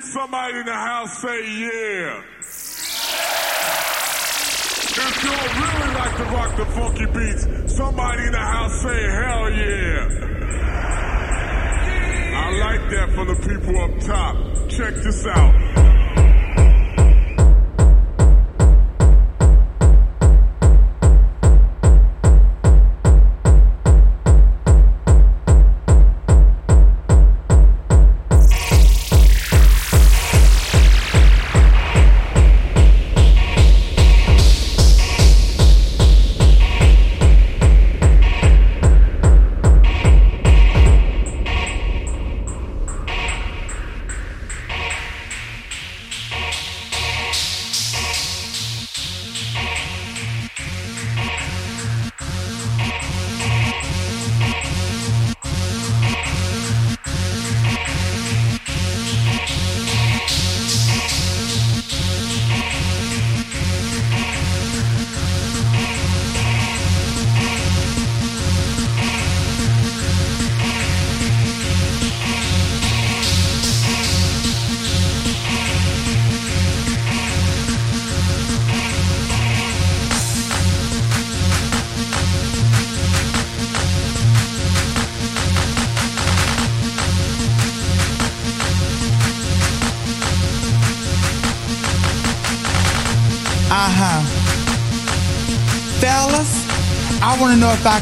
Somebody in the house say yeah. If y'all really like to rock the funky beats, somebody in the house say hell yeah. I like that from the people up top. Check this out.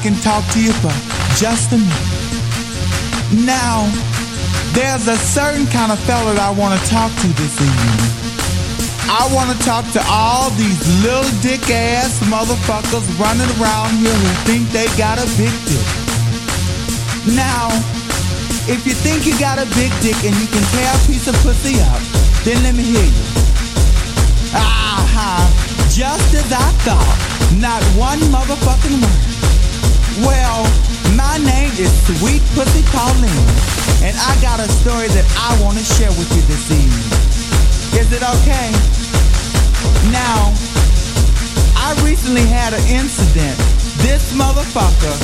Can talk to you for just a minute. Now, there's a certain kind of fella that I want to talk to this evening. I want to talk to all these little dick ass motherfuckers running around here who think they got a big dick. Now, if you think you got a big dick and you can tear a piece of pussy up, then let me hear you. Aha, just as I thought, not one motherfucking word. Well, my name is Sweet Pussy Pauline, and I got a story that I want to share with you this evening. Is it okay? Now, I recently had an incident. This motherfucker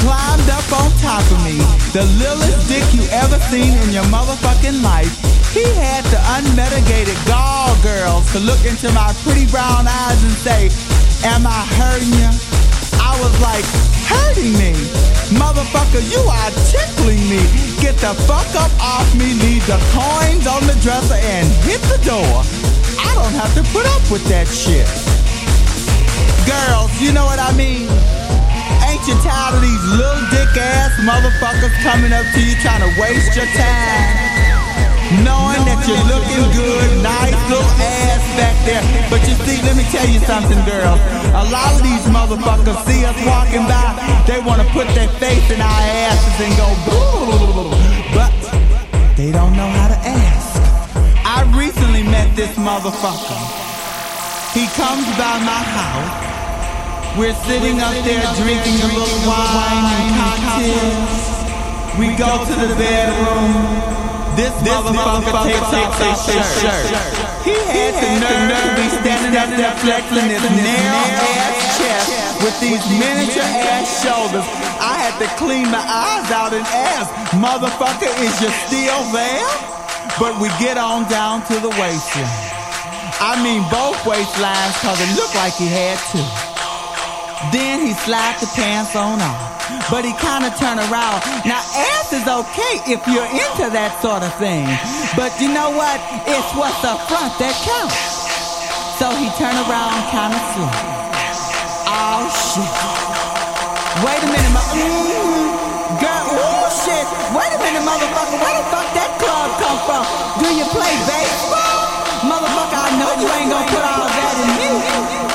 climbed up on top of me, the littlest dick you ever seen in your motherfucking life. He had the unmitigated gall girls to look into my pretty brown eyes and say, Am I hurting you? Was like, hurting me. Motherfucker, you are tickling me. Get the fuck up off me, leave the coins on the dresser and hit the door. I don't have to put up with that shit. Girls, you know what I mean? Ain't you tired of these little dick ass motherfuckers coming up to you trying to waste your time? Knowing that you're looking good, nice little ass back there. But you see, let me tell you something, girl. A lot of these motherfuckers see us walking by, they want to put their face in our asses and go boo, but they don't know how to ask. I recently met this motherfucker. He comes by my house. We're sitting up there drinking a little wine and cocktails. We go to the bedroom. This, motherfucker, takes off his shirt. He had the nerve to be standing up there flexing his narrow ass chest with these miniature ass shoulders. I had to clean my eyes out and ask, motherfucker, is you still there? But we get on down to the waistline. I mean both waistlines cause it looked like he had two. Then he slapped the pants on off but he kind of turned around. Now, ass is okay if you're into that sort of thing, but you know what? It's what's up front that counts. So he turned around kind of slow. Oh shit! Wait a minute, my mm, girl. Oh shit! Wait a minute, motherfucker. Where the fuck that club come from? Do you play baseball, motherfucker? I know you ain't gonna put all that in me.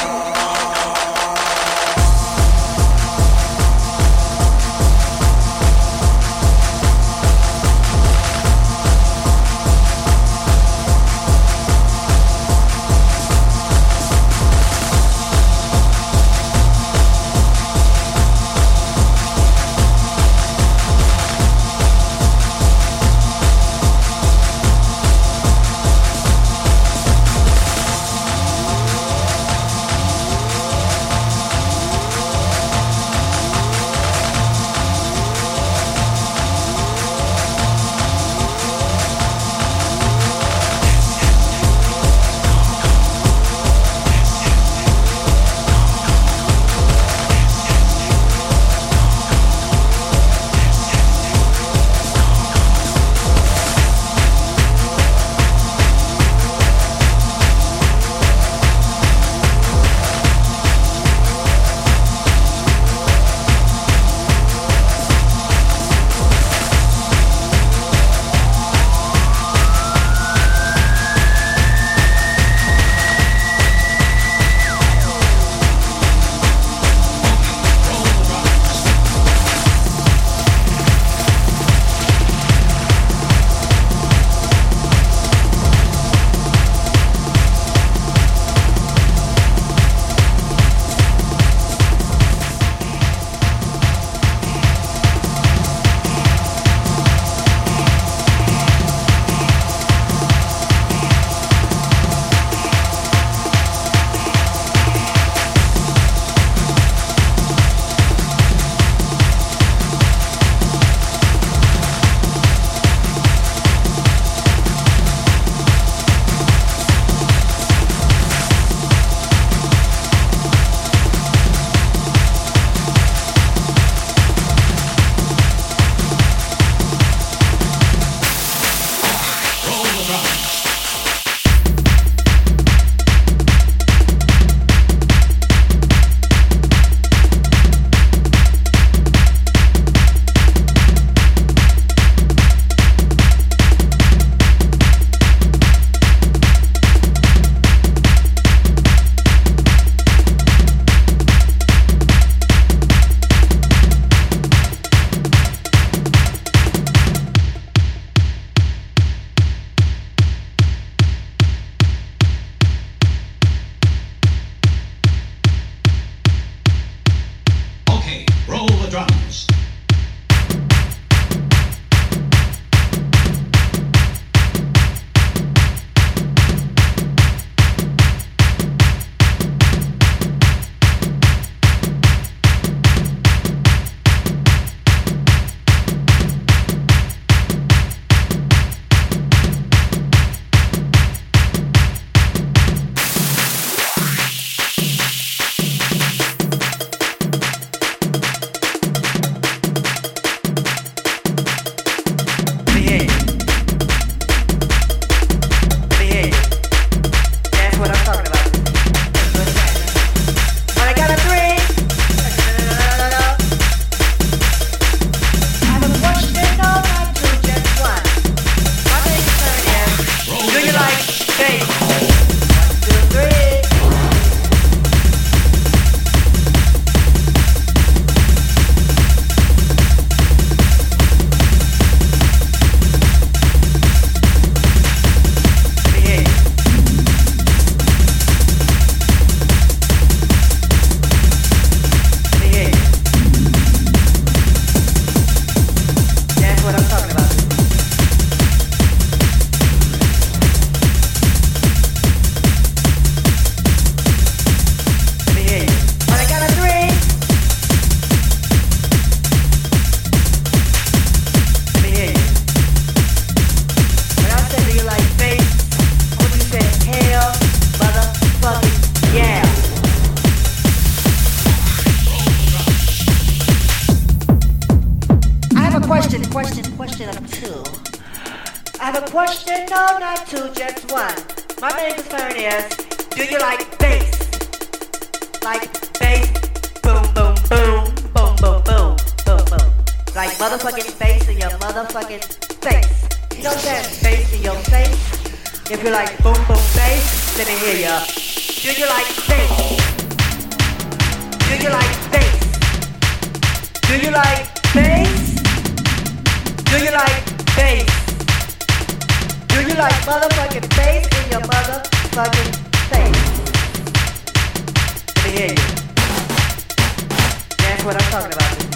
face in your motherfucking face. Dump that face in your face. If you like boom boom face, let me hear ya. Do you like face? Do you like face? Do you like face? Do you like face? Do you like motherfucking face in your motherfucking face? Let me hear you. That's what I'm talking about.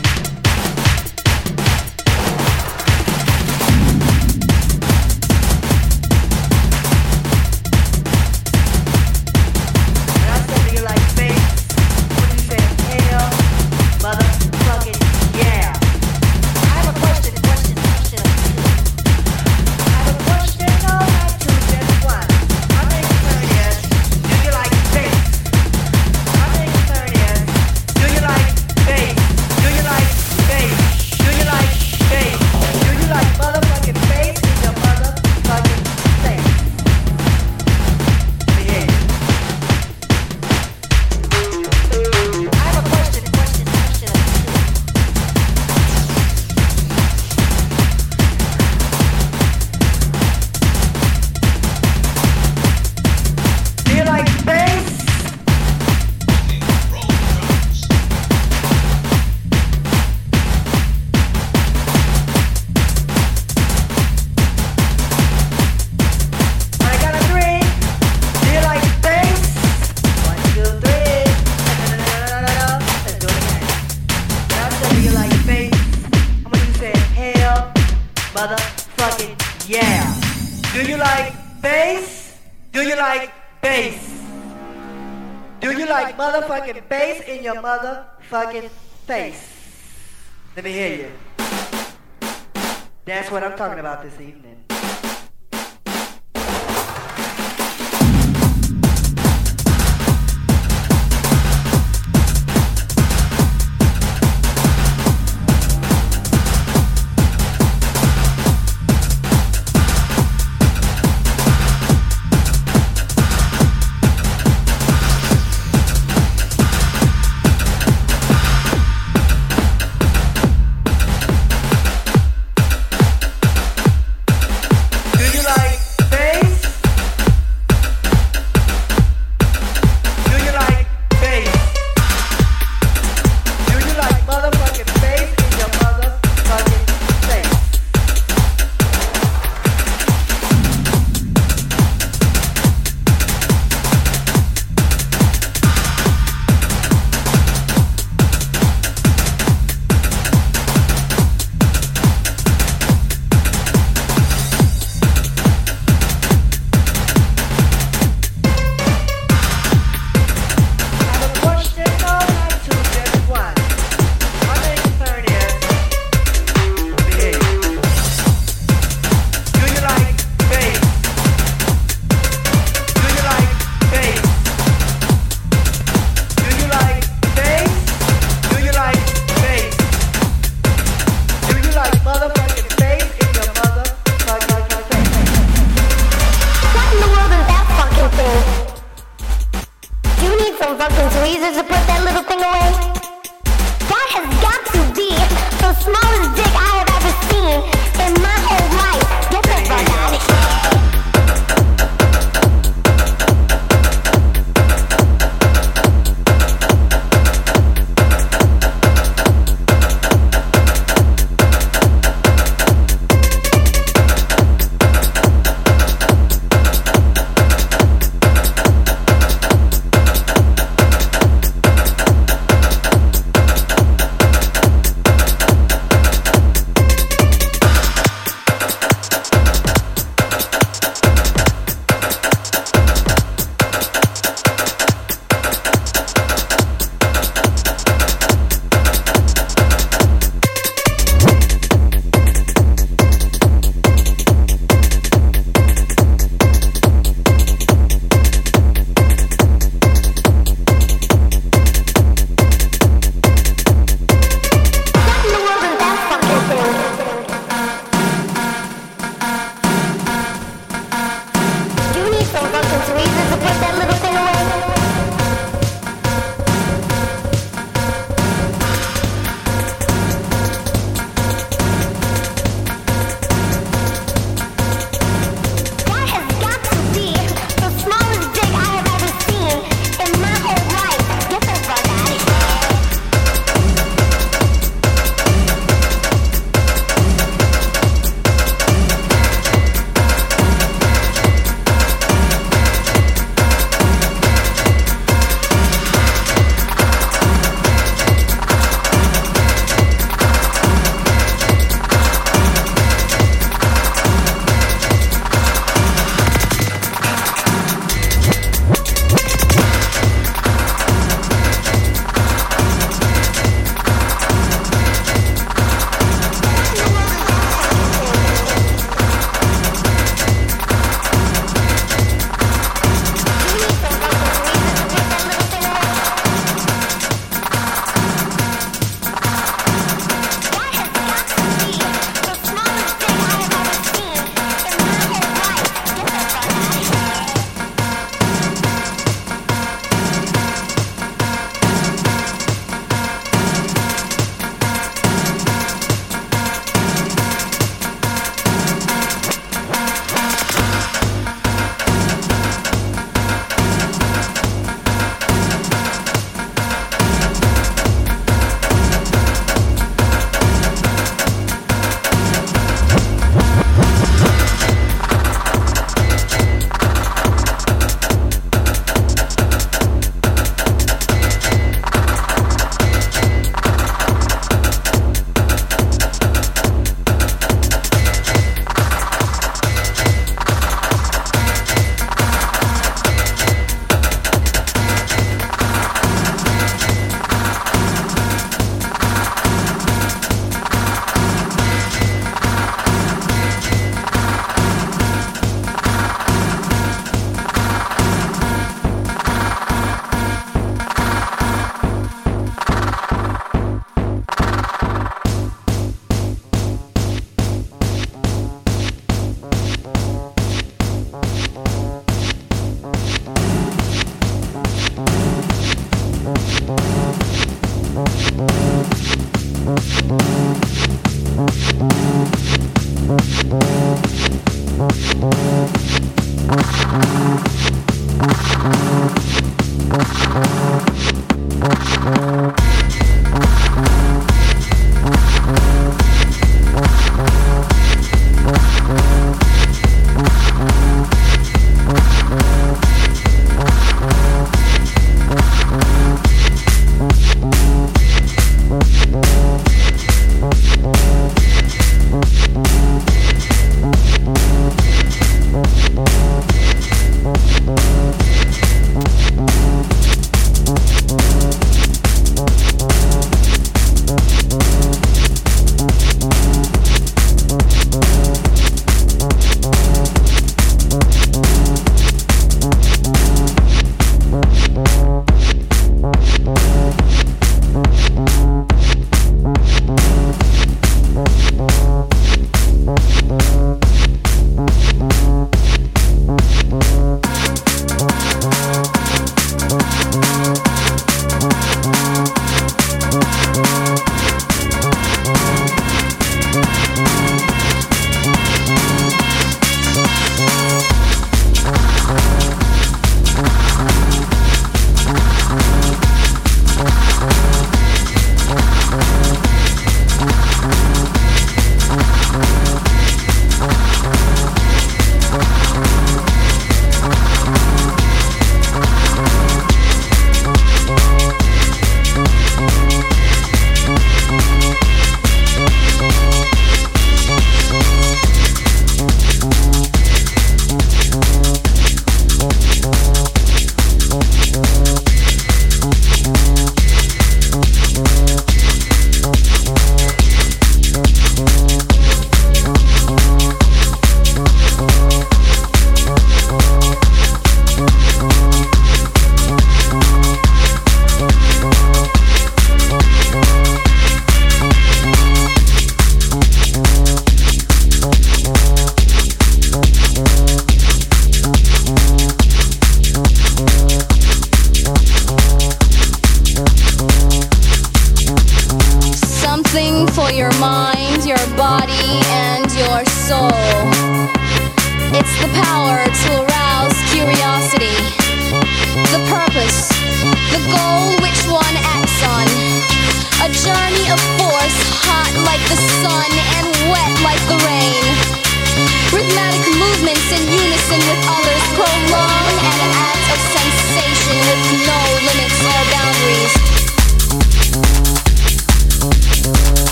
fucking face. Let me hear you. That's what I'm talking about this evening.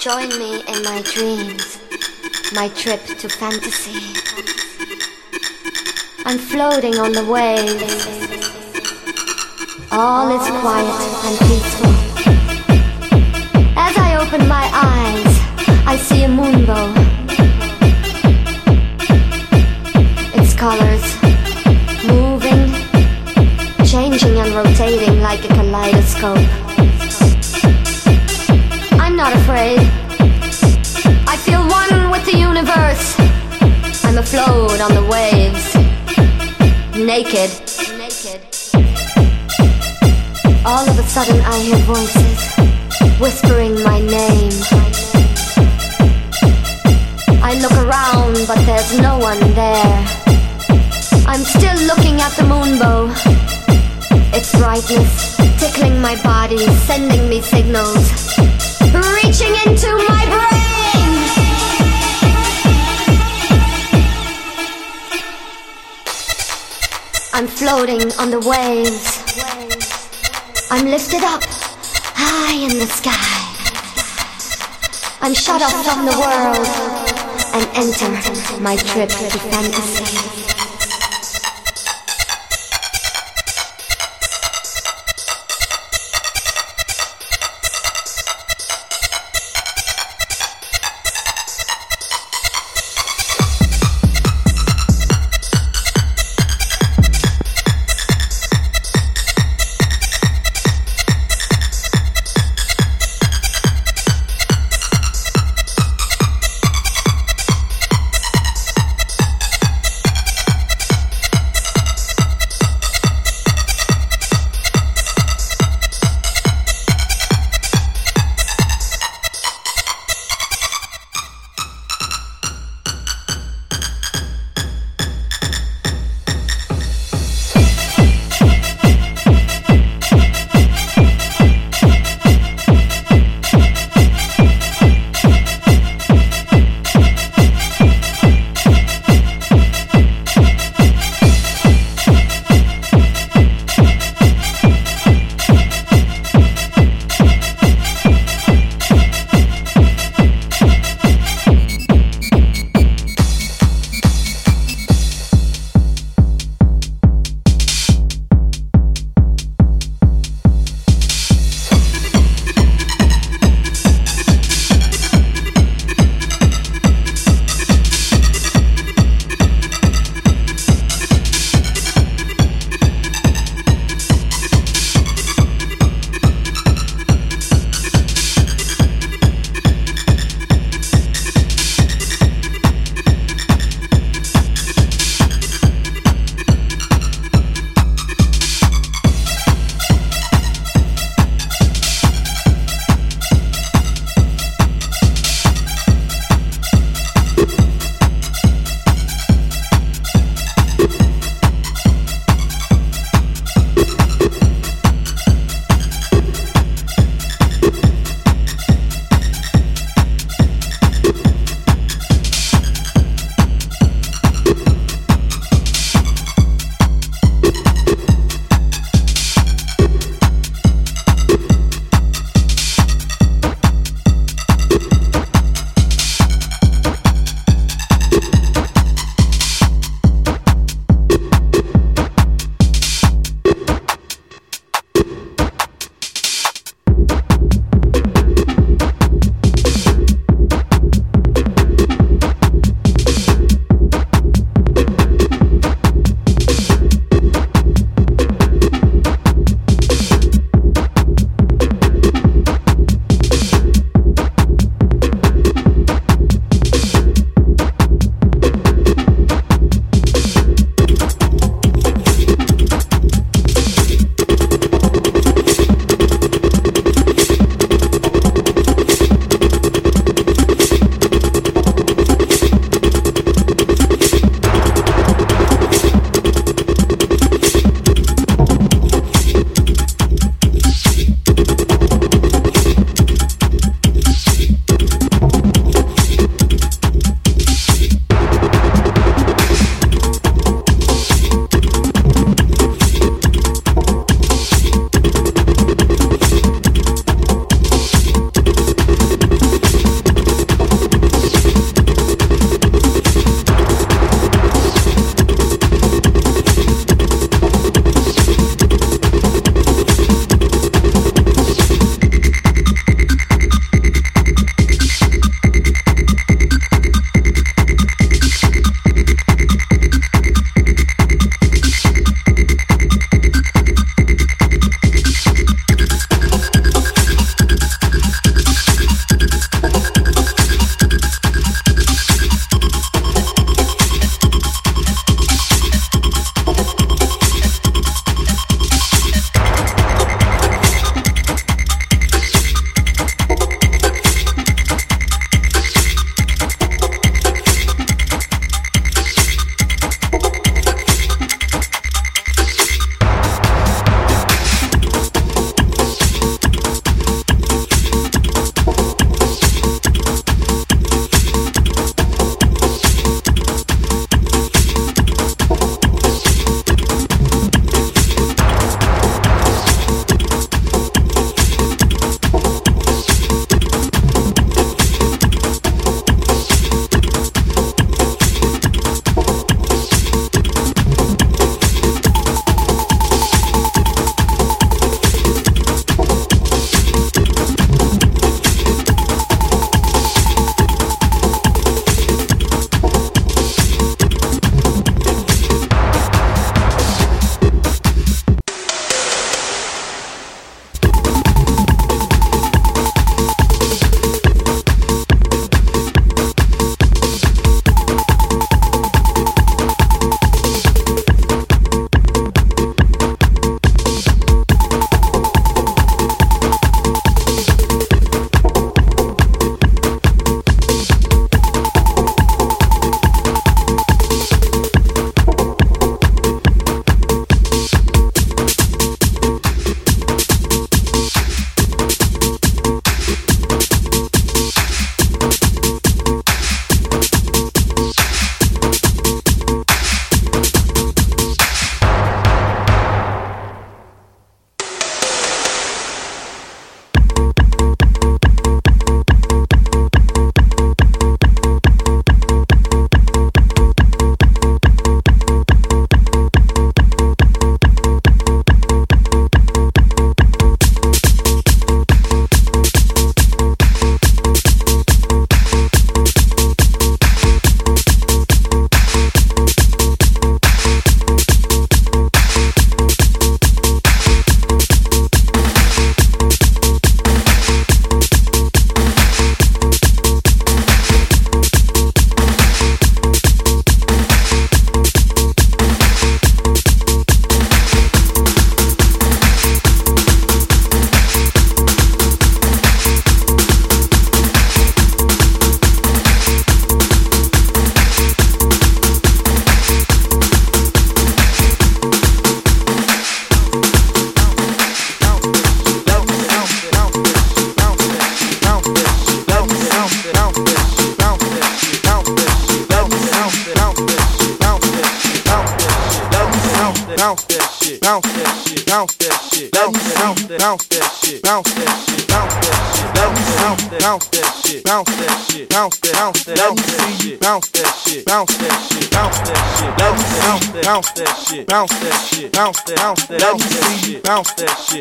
Join me in my dreams, my trip to fantasy. I'm floating on the waves. All is quiet and peaceful. As I open my eyes, I see a moonbow. Its colors moving, changing and rotating like a kaleidoscope. Not afraid. I feel one with the universe. I'm afloat on the waves. Naked. Naked. All of a sudden I hear voices whispering my name. I look around, but there's no one there. I'm still looking at the moonbow. Its brightness tickling my body, sending me signals, reaching into my brain. I'm floating on the waves. I'm lifted up, high in the sky. I'm shut off from the world and enter my trip to fantasy.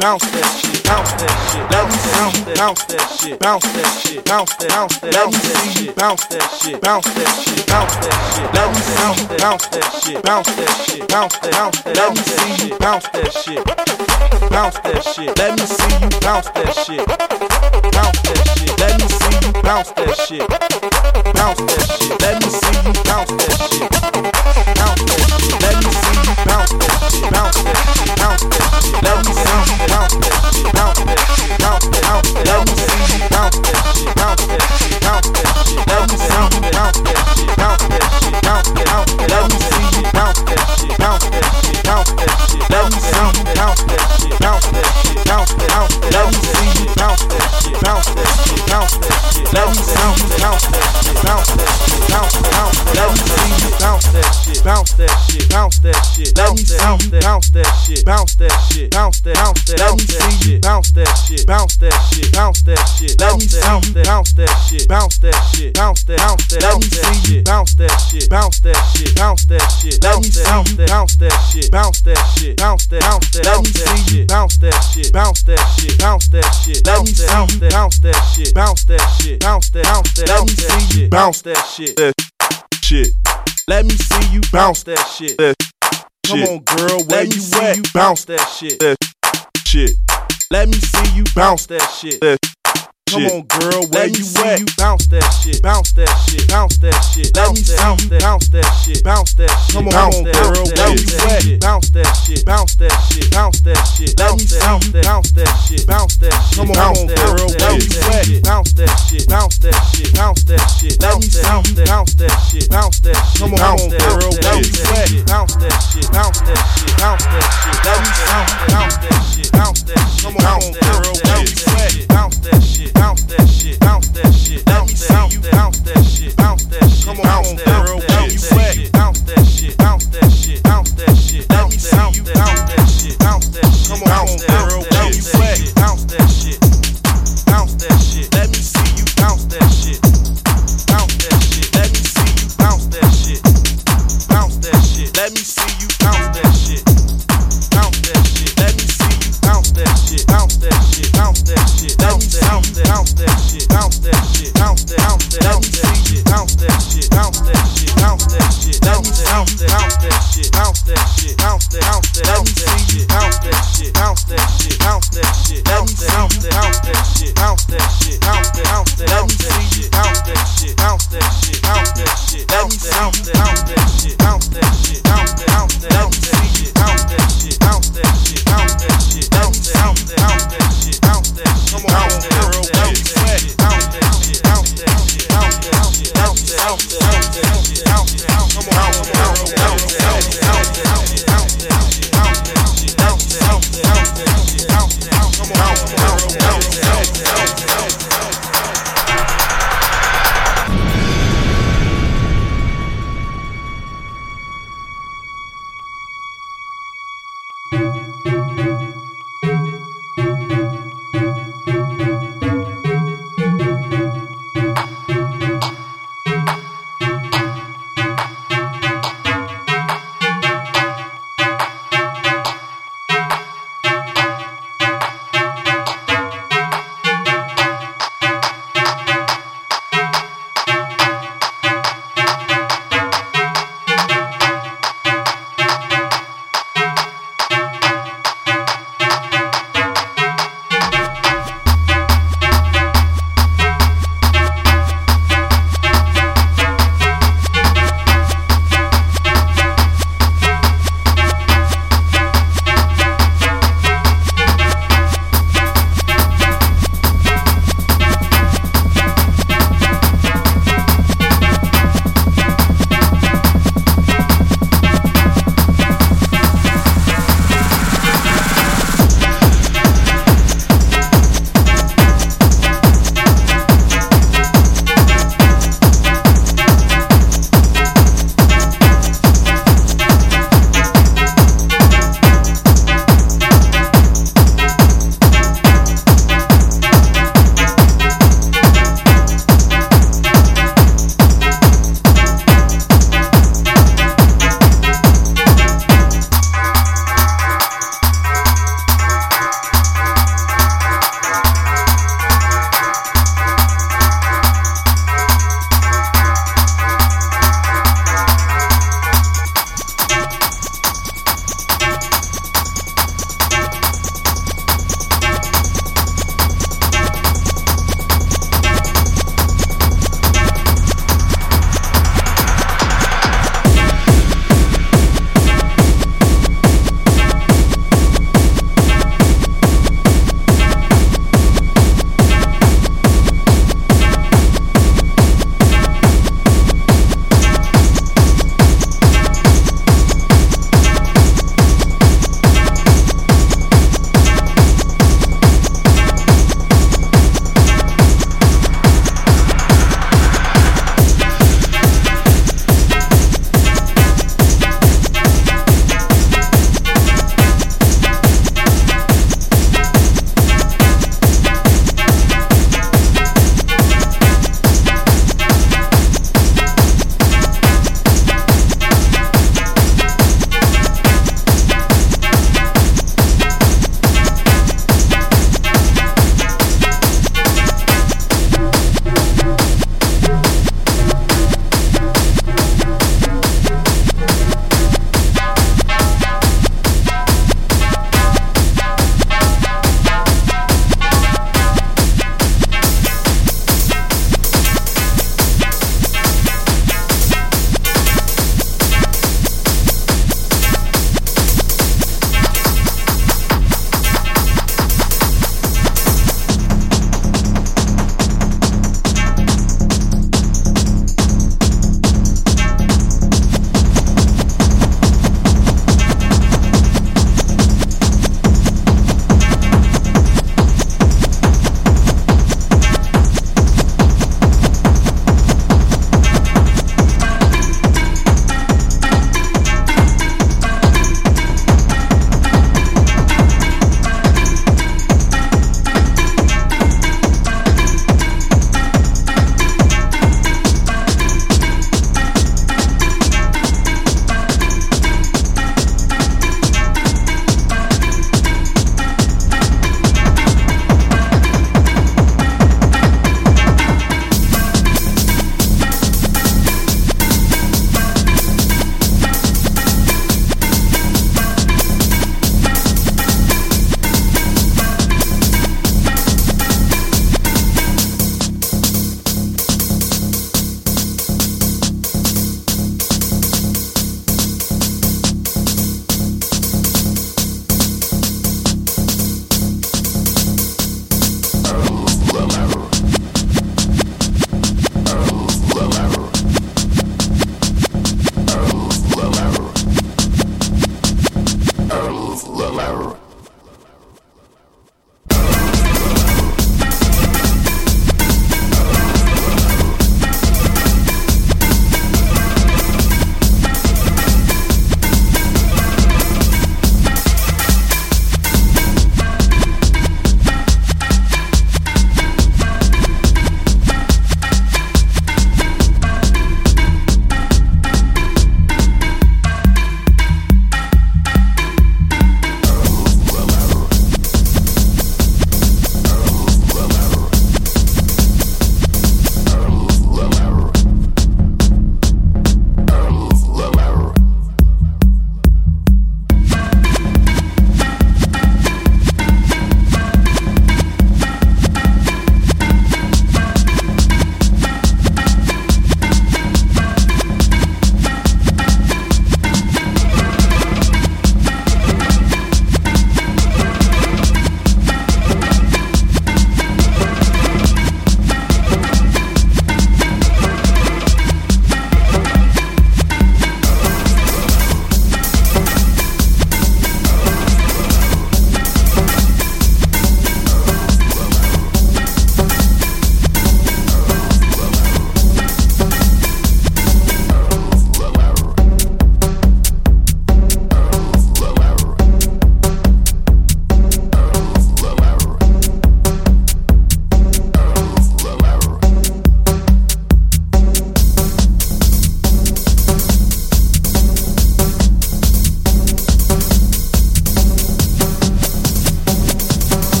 Bounce that shit, bounce that shit, bounce that, shit, bounce that shit, bounce that, shit, bounce that shit, bounce that bounce that, shit, bounce that shit, bounce that, shit, bounce that shit, bounce that bounce that shit, bounce that shit, bounce that bounce that bounce that shit, bounce that shit, bounce that shit, let me see you bounce that shit, bounce that shit, let me see you bounce that shit, bounce that shit, let me see you bounce that shit, bounce that shit, let me see let me see you bounce bounce that shit, bounce that shit, bounce that shit, let me see you bounce that shit, bounce that shit, bounce that, bounce that, me see you bounce that shit, bounce that shit, bounce that shit, see you bounce that shit, bounce that shit, bounce that, bounce that, me see you bounce that shit, bounce that shit, bounce that shit, let me see you bounce that shit, bounce that shit, bounce that, bounce that, me see you bounce that shit, bounce that shit, bounce that shit, let me see you bounce that shit, bounce that shit, bounce that, bounce that, me see you bounce that shit, shit. Let me see you bounce that shit. Come on, girl, where you see at? You bounce that shit. Shit. Let me see you bounce that shit. Come on, girl, where you at? You bounce that shit, bounce that shit, bounce that shit. Let me bounce that, bounce that shit, bounce that shit. Come on, girl, where you at? Bounce that shit, bounce that shit, bounce that shit. Let me bounce that, bounce that shit, bounce that shit. Come on, girl, where you at? Bounce that shit, bounce that shit, bounce that shit. Let me bounce that, bounce that shit, bounce that shit. Come on, girl, where you at? Bounce that shit, bounce that shit, bounce that shit. Let me bounce that, shit, bounce that shit, bounce that shit. Come on, girl, where you at? Bounce that shit, bounce that shit, bounce that shit. Bounce that, bounce that shit, bounce that shit. Come on, girl, you? Bounce that shit, bounce that shit, bounce that shit. Let me bounce that, bounce that shit, bounce that shit. Come on, girl, where you at? Bounce that shit, bounce that shit. Let me see you bounce that shit, bounce that shit. Let me see you bounce that shit, bounce that shit. Let me see you bounce that shit, bounce that shit. Bounce that shit, bounce that shit, bounce that shit. Let me bounce that, bounce that shit, bounce that shit, bounce that, bounce that. Me see you bounce that shit, bounce that shit, bounce that shit. Let me bounce that, bounce that shit, bounce that shit, bounce that, bounce that. Me see you bounce that shit, bounce that shit, bounce that shit. Let me bounce that, bounce that shit, bounce that shit, bounce that, bounce that. Me see you bounce that shit, bounce that shit, bounce that shit. Let me bounce that, bounce that shit, bounce that shit, bounce that, bounce that. Me see you bounce that shit, bounce that shit, bounce that shit. Let me bounce that, bounce that shit, bounce that shit. Come on, girl, where you at? Bounce that shit, bounce that shit, bounce that shit, bounce that, bounce that, bounce that shit, bounce that. Come on, girl, where you at? Bounce that shit, bounce that shit, bounce that shit, bounce that shit, bounce that, bounce that, bounce that shit, bounce that. Come on, girl, where you at?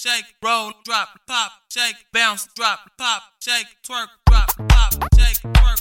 shake, roll, drop, pop, shake, bounce, drop, pop, shake, twerk, drop, pop, shake, twerk.